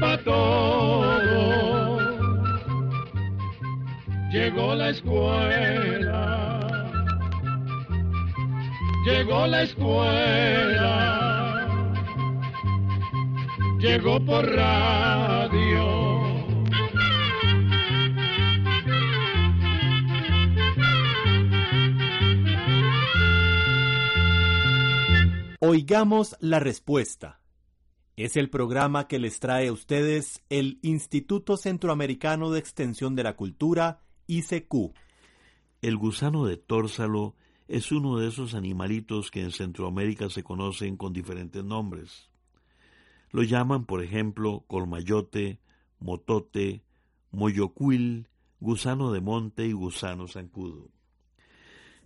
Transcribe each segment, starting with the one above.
para todo. Llegó la escuela. Llegó la escuela. Llegó por radio. Oigamos la respuesta. Es el programa que les trae a ustedes el Instituto Centroamericano de Extensión de la Cultura, ICQ. El gusano de tórsalo es uno de esos animalitos que en Centroamérica se conocen con diferentes nombres. Lo llaman, por ejemplo, colmayote, motote, moyocuil, gusano de monte y gusano zancudo.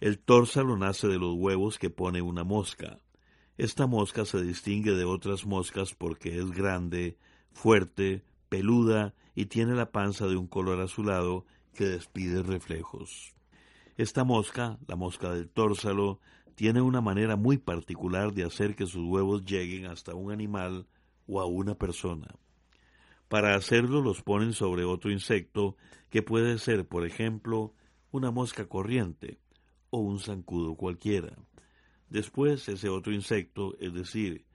El tórsalo nace de los huevos que pone una mosca. Esta mosca se distingue de otras moscas porque es grande, fuerte, peluda y tiene la panza de un color azulado que despide reflejos. Esta mosca, la mosca del tórsalo, tiene una manera muy particular de hacer que sus huevos lleguen hasta un animal o a una persona. Para hacerlo los ponen sobre otro insecto que puede ser, por ejemplo, una mosca corriente o un zancudo cualquiera. Después ese otro insecto, es decir,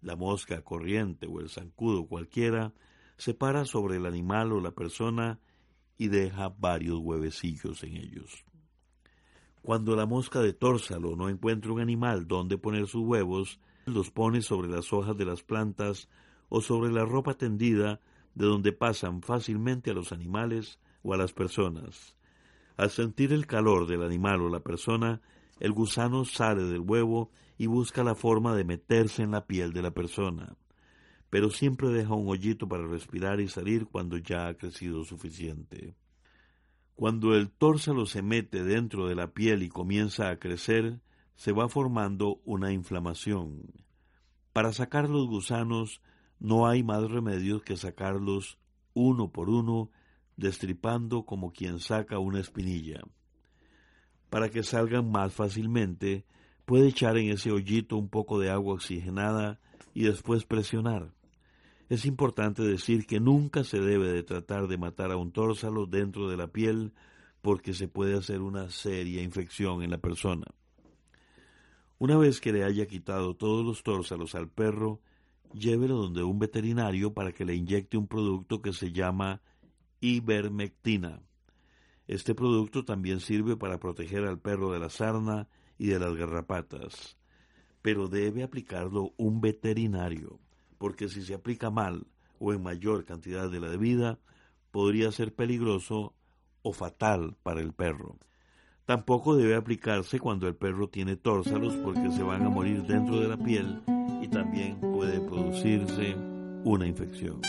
la mosca corriente o el zancudo cualquiera, se para sobre el animal o la persona y deja varios huevecillos en ellos. Cuando la mosca de tórsalo no encuentra un animal donde poner sus huevos, los pone sobre las hojas de las plantas o sobre la ropa tendida de donde pasan fácilmente a los animales o a las personas. Al sentir el calor del animal o la persona, el gusano sale del huevo y busca la forma de meterse en la piel de la persona, pero siempre deja un hoyito para respirar y salir cuando ya ha crecido suficiente. Cuando el tórsalo se mete dentro de la piel y comienza a crecer, se va formando una inflamación. Para sacar los gusanos no hay más remedio que sacarlos uno por uno, destripando como quien saca una espinilla para que salgan más fácilmente, puede echar en ese hoyito un poco de agua oxigenada y después presionar. Es importante decir que nunca se debe de tratar de matar a un tórsalo dentro de la piel porque se puede hacer una seria infección en la persona. Una vez que le haya quitado todos los tórsalos al perro, llévelo donde un veterinario para que le inyecte un producto que se llama ivermectina. Este producto también sirve para proteger al perro de la sarna y de las garrapatas, pero debe aplicarlo un veterinario, porque si se aplica mal o en mayor cantidad de la debida, podría ser peligroso o fatal para el perro. Tampoco debe aplicarse cuando el perro tiene tórsalos porque se van a morir dentro de la piel y también puede producirse una infección.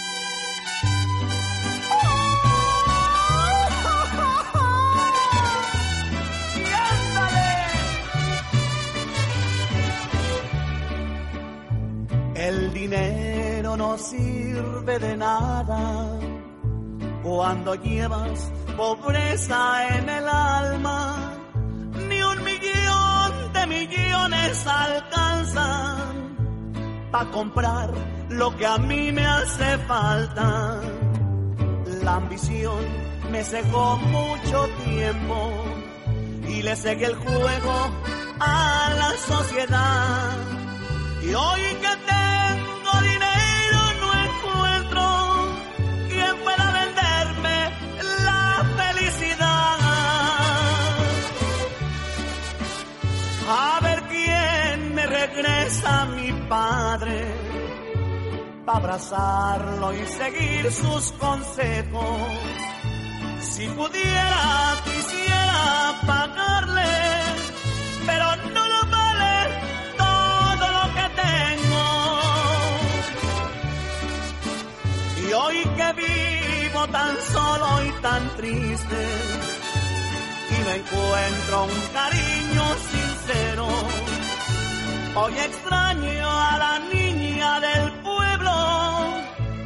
Dinero no sirve de nada cuando llevas pobreza en el alma. Ni un millón de millones alcanzan para comprar lo que a mí me hace falta. La ambición me cegó mucho tiempo y le seguí el juego a la sociedad. Y hoy que tengo a mi padre para abrazarlo y seguir sus consejos. Si pudiera, quisiera pagarle, pero no lo vale todo lo que tengo. Y hoy que vivo tan solo y tan triste, y no encuentro un cariño sincero, hoy extraño a la niña del pueblo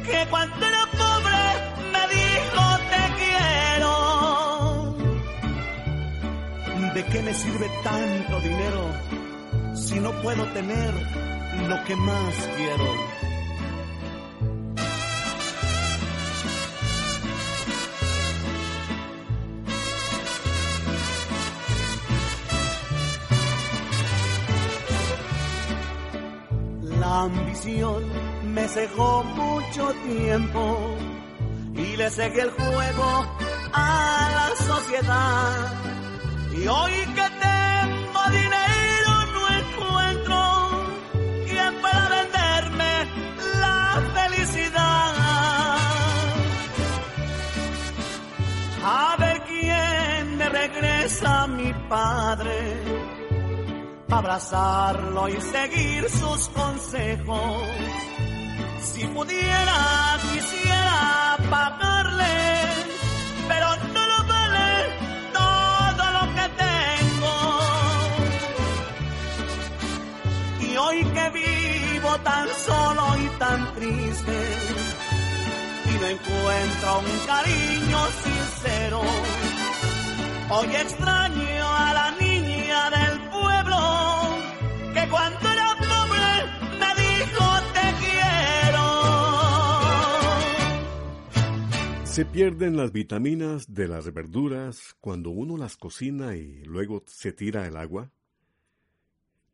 que cuando era pobre me dijo te quiero. ¿De qué me sirve tanto dinero si no puedo tener lo que más quiero? Ambición me cejó mucho tiempo y le seguí el juego a la sociedad. Y hoy que tengo dinero no encuentro quien para venderme la felicidad. A ver quién me regresa mi padre, abrazarlo y seguir sus consejos. Si pudiera, quisiera pagarle, pero no lo vale todo lo que tengo. Y hoy que vivo tan solo y tan triste, y no encuentro un cariño sincero, hoy extraño a la cuando era pobre me dijo te quiero. Se pierden las vitaminas de las verduras cuando uno las cocina y luego se tira el agua.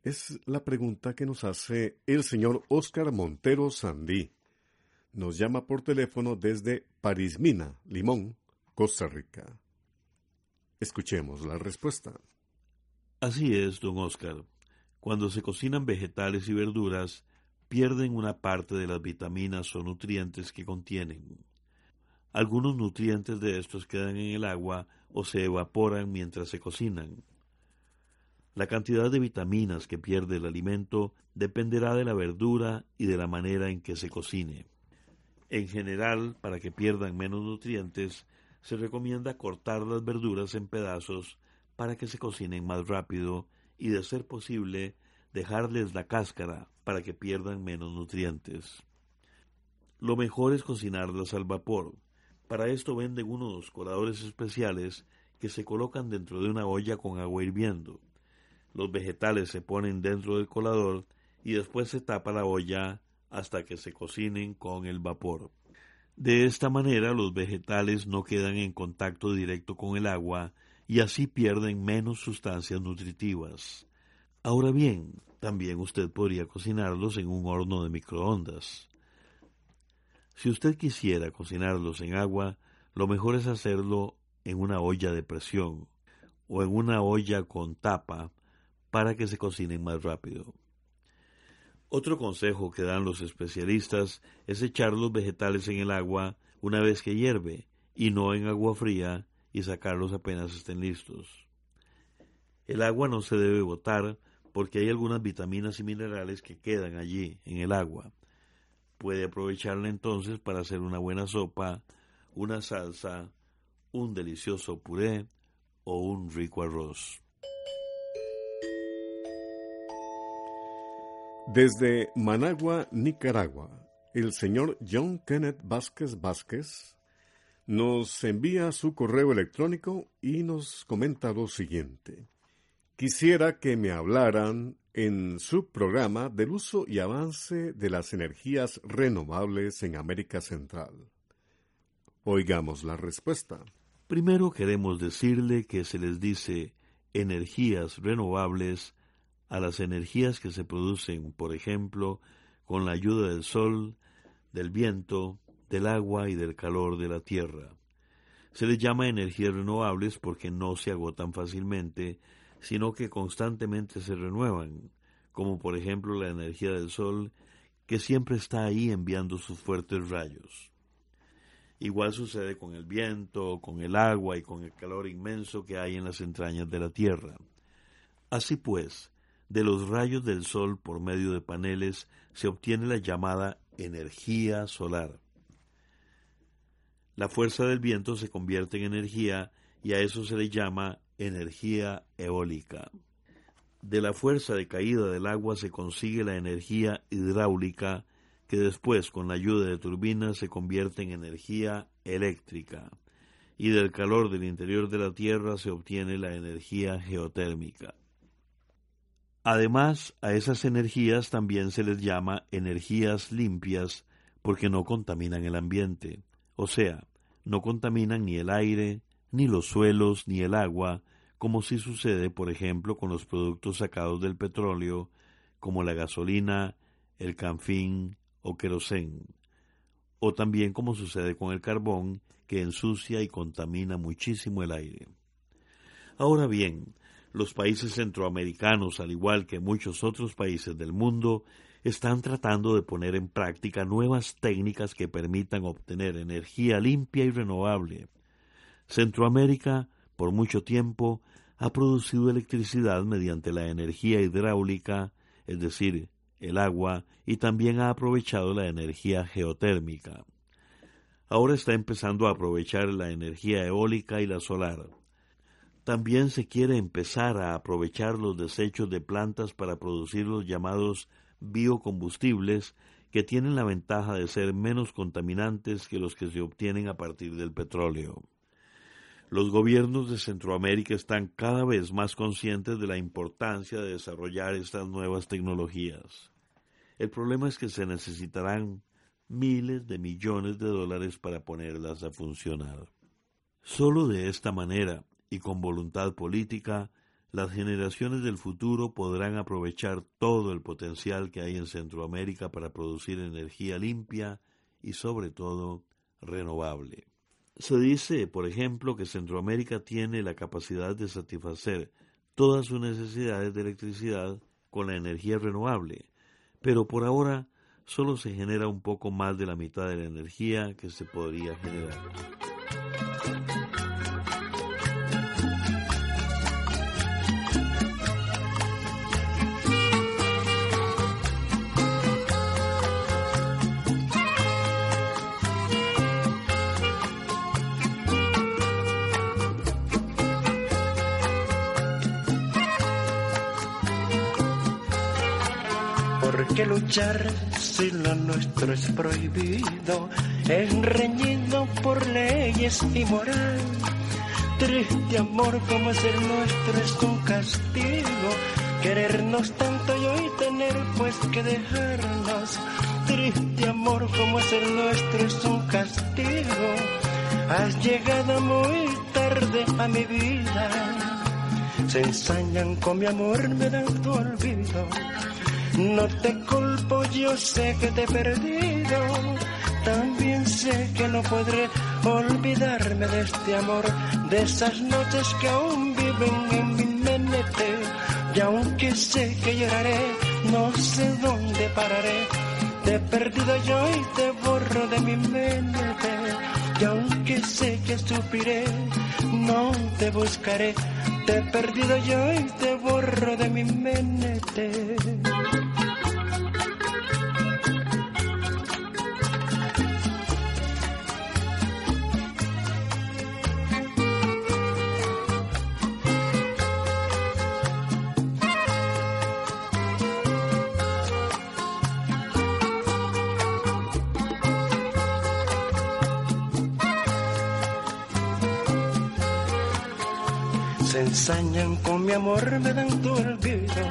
Es la pregunta que nos hace el señor Óscar Montero Sandí. Nos llama por teléfono desde Parismina, Limón, Costa Rica. Escuchemos la respuesta. Así es, don Oscar. Cuando se cocinan vegetales y verduras, pierden una parte de las vitaminas o nutrientes que contienen. Algunos nutrientes de estos quedan en el agua o se evaporan mientras se cocinan. La cantidad de vitaminas que pierde el alimento dependerá de la verdura y de la manera en que se cocine. En general, para que pierdan menos nutrientes, se recomienda cortar las verduras en pedazos para que se cocinen más rápido y, de ser posible, dejarles la cáscara para que pierdan menos nutrientes. Lo mejor es cocinarlas al vapor. Para esto venden unos coladores especiales que se colocan dentro de una olla con agua hirviendo. Los vegetales se ponen dentro del colador y después se tapa la olla hasta que se cocinen con el vapor. De esta manera los vegetales no quedan en contacto directo con el agua y así pierden menos sustancias nutritivas. Ahora bien, también usted podría cocinarlos en un horno de microondas. Si usted quisiera cocinarlos en agua, lo mejor es hacerlo en una olla de presión o en una olla con tapa para que se cocinen más rápido. Otro consejo que dan los especialistas es echar los vegetales en el agua una vez que hierve y no en agua fría y sacarlos apenas estén listos. El agua no se debe botar porque hay algunas vitaminas y minerales que quedan allí en el agua. Puede aprovecharla entonces para hacer una buena sopa, una salsa, un delicioso puré o un rico arroz. Desde Managua, Nicaragua, el señor John Kenneth Vázquez Vázquez nos envía su correo electrónico y nos comenta lo siguiente. Quisiera que me hablaran en su programa del uso y avance de las energías renovables en América Central. Oigamos la respuesta. Primero queremos decirle que se les dice energías renovables a las energías que se producen, por ejemplo, con la ayuda del sol, del viento, del agua y del calor de la tierra. Se les llama energías renovables porque no se agotan fácilmente, sino que constantemente se renuevan, como por ejemplo la energía del sol, que siempre está ahí enviando sus fuertes rayos. Igual sucede con el viento, con el agua y con el calor inmenso que hay en las entrañas de la tierra. Así pues, de los rayos del sol por medio de paneles se obtiene la llamada energía solar. La fuerza del viento se convierte en energía y a eso se le llama energía eólica. De la fuerza de caída del agua se consigue la energía hidráulica que después con la ayuda de turbinas se convierte en energía eléctrica y del calor del interior de la Tierra se obtiene la energía geotérmica. Además, a esas energías también se les llama energías limpias porque no contaminan el ambiente, o sea, no contaminan ni el aire, ni los suelos, ni el agua, como si sucede, por ejemplo, con los productos sacados del petróleo, como la gasolina, el canfín o querosén, o también como sucede con el carbón, que ensucia y contamina muchísimo el aire. Ahora bien, los países centroamericanos, al igual que muchos otros países del mundo, están tratando de poner en práctica nuevas técnicas que permitan obtener energía limpia y renovable. Centroamérica, por mucho tiempo, ha producido electricidad mediante la energía hidráulica, es decir, el agua, y también ha aprovechado la energía geotérmica. Ahora está empezando a aprovechar la energía eólica y la solar. También se quiere empezar a aprovechar los desechos de plantas para producir los llamados biocombustibles que tienen la ventaja de ser menos contaminantes que los que se obtienen a partir del petróleo. Los gobiernos de Centroamérica están cada vez más conscientes de la importancia de desarrollar estas nuevas tecnologías. El problema es que se necesitarán miles de millones de dólares para ponerlas a funcionar. Solo de esta manera y con voluntad política las generaciones del futuro podrán aprovechar todo el potencial que hay en Centroamérica para producir energía limpia y sobre todo renovable. Se dice, por ejemplo, que Centroamérica tiene la capacidad de satisfacer todas sus necesidades de electricidad con la energía renovable, pero por ahora solo se genera un poco más de la mitad de la energía que se podría generar. Que luchar si lo nuestro es prohibido, enreñido por leyes y moral. Triste amor como es el nuestro es un castigo, querernos tanto y hoy tener pues que dejarnos. Triste amor como es el nuestro es un castigo, has llegado muy tarde a mi vida. Se ensañan con mi amor, me dan tu olvido no te culpo, yo sé que te he perdido. También sé que no podré olvidarme de este amor, de esas noches que aún viven en mi mente. Y aunque sé que lloraré, no sé dónde pararé. Te he perdido yo y te borro de mi mente. Y aunque sé que sufriré, no te buscaré. Te he perdido yo y te borro de mi mente. Se ensañan con mi amor, me dan tu olvido.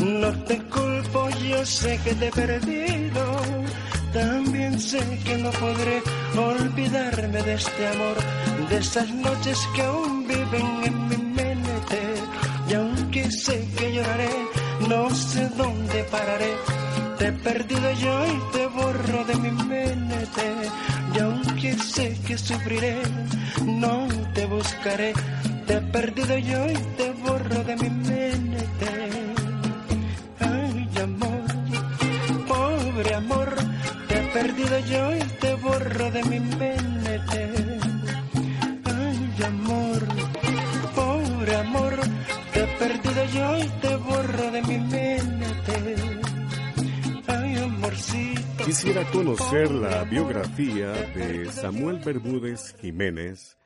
No te culpo, yo sé que te he perdido. También sé que no podré olvidarme de este amor, de esas noches que aún viven en mi mente. Y aunque sé que lloraré, no sé dónde pararé. Te he perdido yo y te borro de mi mente. Y aunque sé que sufriré, no te buscaré te he perdido yo y te borro de mi mente. Ay, amor, pobre amor, te he perdido yo y te borro de mi mente. Ay, amor, pobre amor, te he perdido yo y te borro de mi mente. Ay, amorcito. Quisiera conocer la biografía de Samuel Bermúdez Jiménez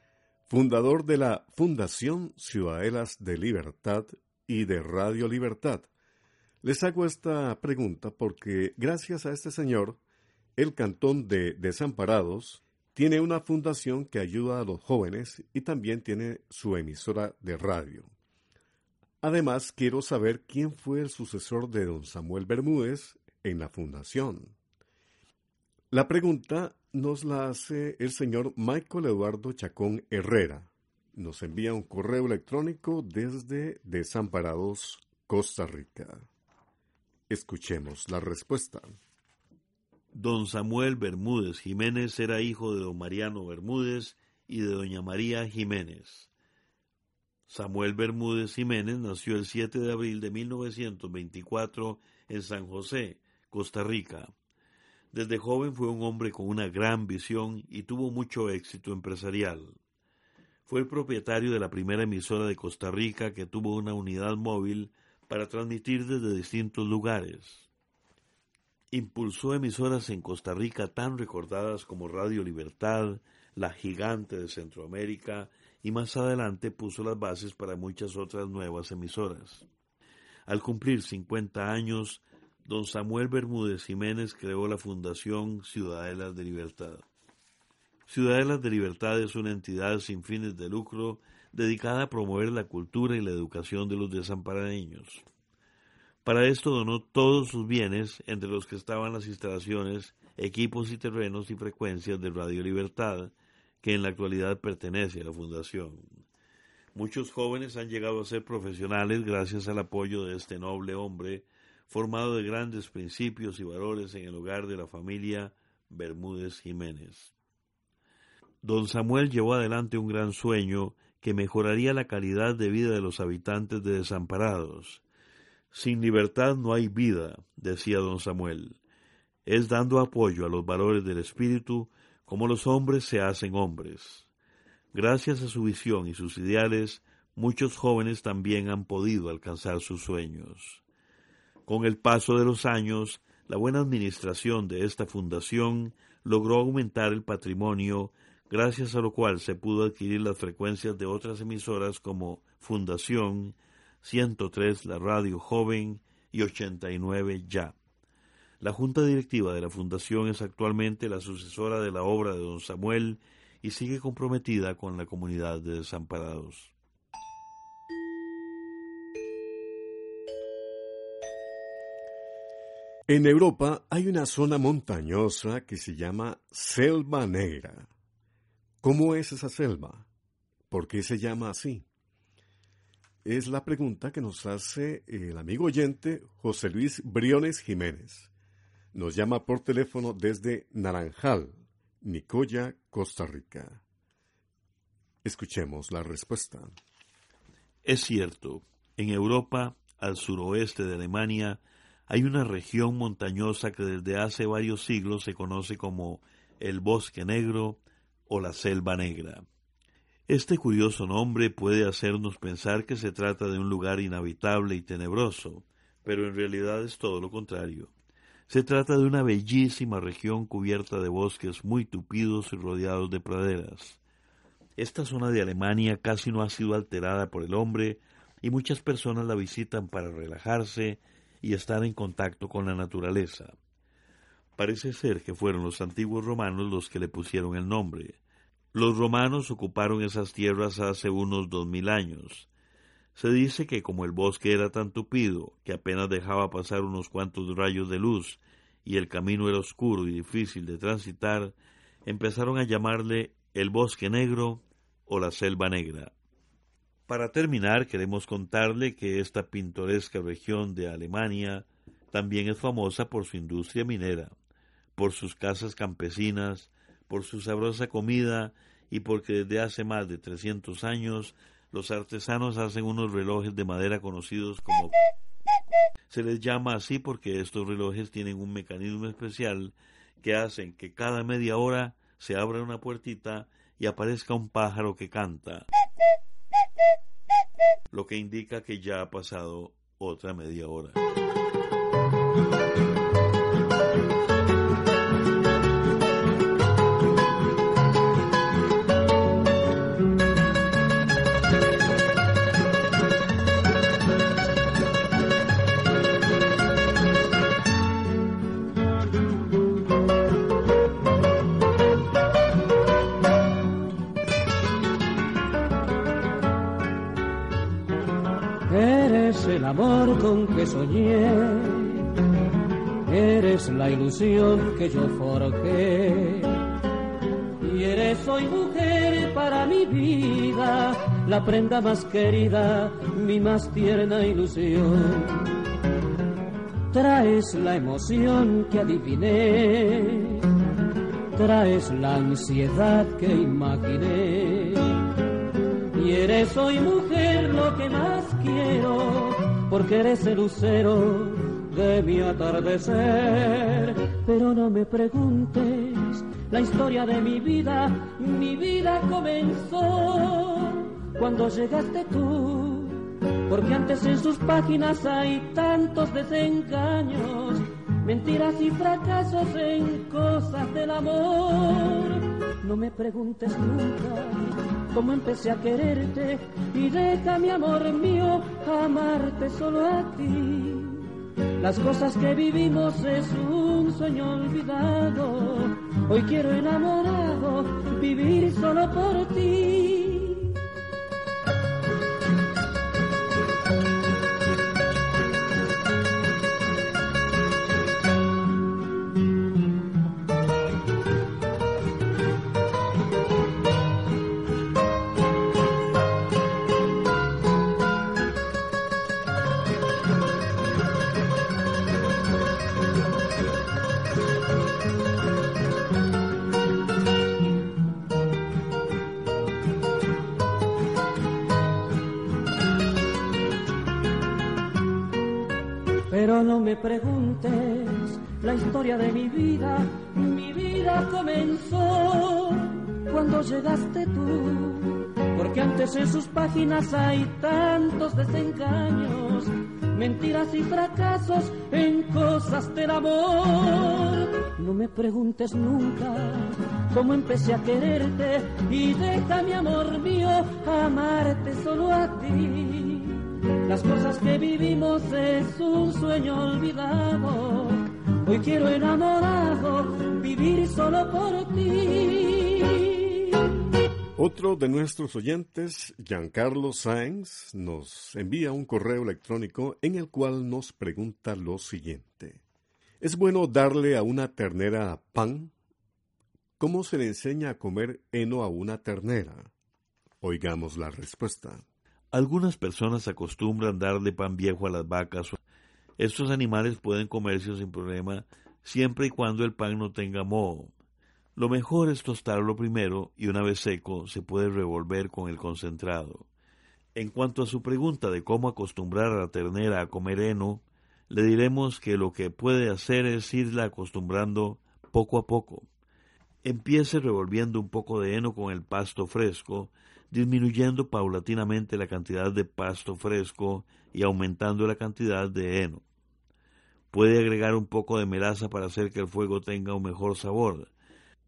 fundador de la Fundación Ciudadelas de Libertad y de Radio Libertad. Les hago esta pregunta porque gracias a este señor, el Cantón de Desamparados tiene una fundación que ayuda a los jóvenes y también tiene su emisora de radio. Además, quiero saber quién fue el sucesor de don Samuel Bermúdez en la fundación. La pregunta nos la hace el señor Michael Eduardo Chacón Herrera. Nos envía un correo electrónico desde Desamparados, Costa Rica. Escuchemos la respuesta. Don Samuel Bermúdez Jiménez era hijo de don Mariano Bermúdez y de doña María Jiménez. Samuel Bermúdez Jiménez nació el 7 de abril de 1924 en San José, Costa Rica. Desde joven fue un hombre con una gran visión y tuvo mucho éxito empresarial. Fue el propietario de la primera emisora de Costa Rica que tuvo una unidad móvil para transmitir desde distintos lugares. Impulsó emisoras en Costa Rica tan recordadas como Radio Libertad, La Gigante de Centroamérica y más adelante puso las bases para muchas otras nuevas emisoras. Al cumplir 50 años, don Samuel Bermúdez Jiménez creó la Fundación Ciudadelas de Libertad. Ciudadelas de Libertad es una entidad sin fines de lucro dedicada a promover la cultura y la educación de los desamparadeños. Para esto donó todos sus bienes, entre los que estaban las instalaciones, equipos y terrenos y frecuencias de Radio Libertad, que en la actualidad pertenece a la Fundación. Muchos jóvenes han llegado a ser profesionales gracias al apoyo de este noble hombre, formado de grandes principios y valores en el hogar de la familia Bermúdez Jiménez. Don Samuel llevó adelante un gran sueño que mejoraría la calidad de vida de los habitantes de Desamparados. Sin libertad no hay vida, decía don Samuel. Es dando apoyo a los valores del espíritu como los hombres se hacen hombres. Gracias a su visión y sus ideales, muchos jóvenes también han podido alcanzar sus sueños. Con el paso de los años, la buena administración de esta fundación logró aumentar el patrimonio, gracias a lo cual se pudo adquirir las frecuencias de otras emisoras como Fundación, 103 La Radio Joven y 89 Ya. La junta directiva de la Fundación es actualmente la sucesora de la obra de don Samuel y sigue comprometida con la comunidad de desamparados. En Europa hay una zona montañosa que se llama Selva Negra. ¿Cómo es esa selva? ¿Por qué se llama así? Es la pregunta que nos hace el amigo oyente José Luis Briones Jiménez. Nos llama por teléfono desde Naranjal, Nicoya, Costa Rica. Escuchemos la respuesta. Es cierto, en Europa, al suroeste de Alemania, hay una región montañosa que desde hace varios siglos se conoce como el Bosque Negro o la Selva Negra. Este curioso nombre puede hacernos pensar que se trata de un lugar inhabitable y tenebroso, pero en realidad es todo lo contrario. Se trata de una bellísima región cubierta de bosques muy tupidos y rodeados de praderas. Esta zona de Alemania casi no ha sido alterada por el hombre y muchas personas la visitan para relajarse y estar en contacto con la naturaleza. Parece ser que fueron los antiguos romanos los que le pusieron el nombre. Los romanos ocuparon esas tierras hace unos dos mil años. Se dice que como el bosque era tan tupido que apenas dejaba pasar unos cuantos rayos de luz y el camino era oscuro y difícil de transitar, empezaron a llamarle el bosque negro o la selva negra. Para terminar, queremos contarle que esta pintoresca región de Alemania también es famosa por su industria minera, por sus casas campesinas, por su sabrosa comida y porque desde hace más de 300 años los artesanos hacen unos relojes de madera conocidos como... Se les llama así porque estos relojes tienen un mecanismo especial que hacen que cada media hora se abra una puertita y aparezca un pájaro que canta, lo que indica que ya ha pasado otra media hora. Con que soñé, eres la ilusión que yo forjé. Y eres hoy mujer para mi vida, la prenda más querida, mi más tierna ilusión. traes la emoción que adiviné, traes la ansiedad que imaginé. Y eres hoy mujer lo que más quiero, porque eres el lucero de mi atardecer. Pero no me preguntes la historia de mi vida, mi vida comenzó cuando llegaste tú porque antes en sus páginas hay tantos desengaños, mentiras y fracasos en cosas del amor. No me preguntes nunca cómo empecé a quererte y deja mi amor mío amarte solo a ti. Las cosas que vivimos es un sueño olvidado. Hoy quiero enamorado vivir solo por ti. De mi vida. Mi vida comenzó cuando llegaste tú. Porque antes en sus páginas hay tantos desengaños, mentiras y fracasos en cosas del amor. No me preguntes nunca cómo empecé a quererte y deja mi amor mío amarte solo a ti las cosas que vivimos es un sueño olvidado. Hoy quiero enamorado vivir solo por ti. Otro de nuestros oyentes, Giancarlo Sáenz, nos envía un correo electrónico en el cual nos pregunta lo siguiente. ¿Es bueno darle a una ternera pan? ¿Cómo se le enseña a comer heno a una ternera? Oigamos la respuesta. Algunas personas acostumbran darle pan viejo a las vacas. Estos animales pueden comerse sin problema siempre y cuando el pan no tenga moho. Lo mejor es tostarlo primero y una vez seco se puede revolver con el concentrado. En cuanto a su pregunta de cómo acostumbrar a la ternera a comer heno, le diremos que lo que puede hacer es irla acostumbrando poco a poco. Empiece revolviendo un poco de heno con el pasto fresco disminuyendo paulatinamente la cantidad de pasto fresco y aumentando la cantidad de heno. Puede agregar un poco de melaza para hacer que el fuego tenga un mejor sabor.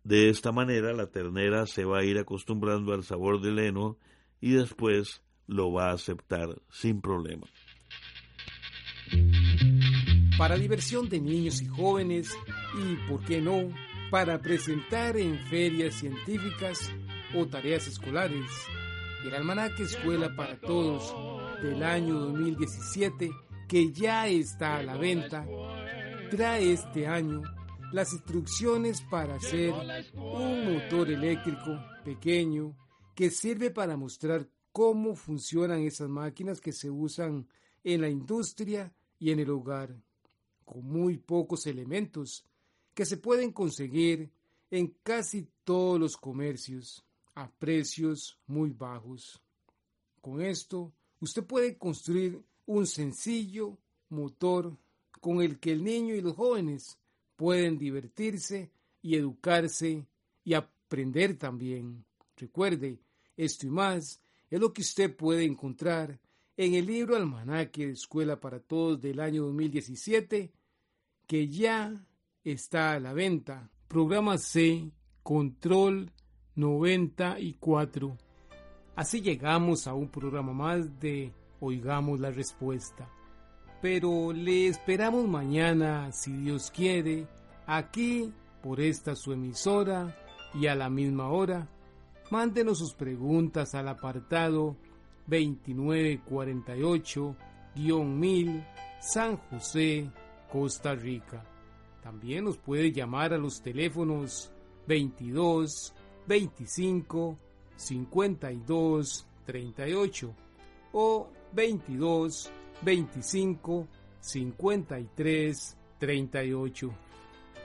De esta manera la ternera se va a ir acostumbrando al sabor del heno y después lo va a aceptar sin problema. Para diversión de niños y jóvenes y, por qué no, para presentar en ferias científicas o tareas escolares. El almanaque Escuela para Todos del año 2017, que ya está a la venta, trae este año las instrucciones para hacer un motor eléctrico pequeño que sirve para mostrar cómo funcionan esas máquinas que se usan en la industria y en el hogar, con muy pocos elementos que se pueden conseguir en casi todos los comercios a precios muy bajos. Con esto, usted puede construir un sencillo motor con el que el niño y los jóvenes pueden divertirse y educarse y aprender también. Recuerde, esto y más es lo que usted puede encontrar en el libro Almanaque de Escuela para Todos del año 2017, que ya está a la venta. Programa C, Control 94. Así llegamos a un programa más de Oigamos la Respuesta. Pero le esperamos mañana, si Dios quiere, aquí por esta su emisora y a la misma hora. Mándenos sus preguntas al apartado 2948-1000 San José, Costa Rica. También nos puede llamar a los teléfonos 22 25 52 38 o 22 25 53 38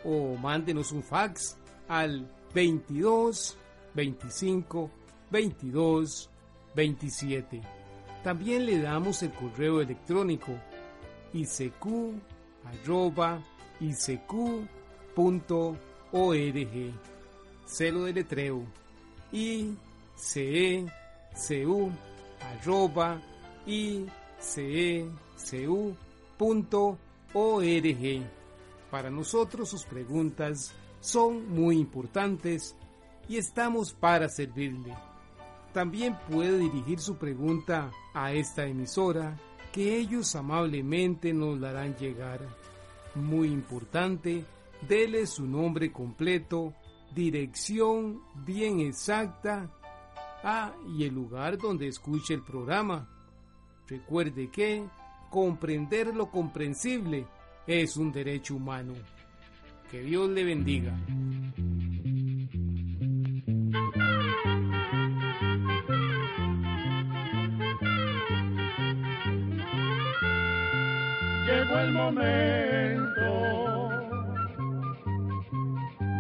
o mándenos un fax al 22 25 22 27. También le damos el correo electrónico icq.org. Celo de letreo icecu arroba icecu.org. Para nosotros sus preguntas son muy importantes y estamos para servirle. También puede dirigir su pregunta a esta emisora que ellos amablemente nos la llegar. Muy importante, dele su nombre completo, dirección bien exacta, ah, y el lugar donde escuche el programa. Recuerde que comprender lo comprensible es un derecho humano. Que Dios le bendiga. Llegó el momento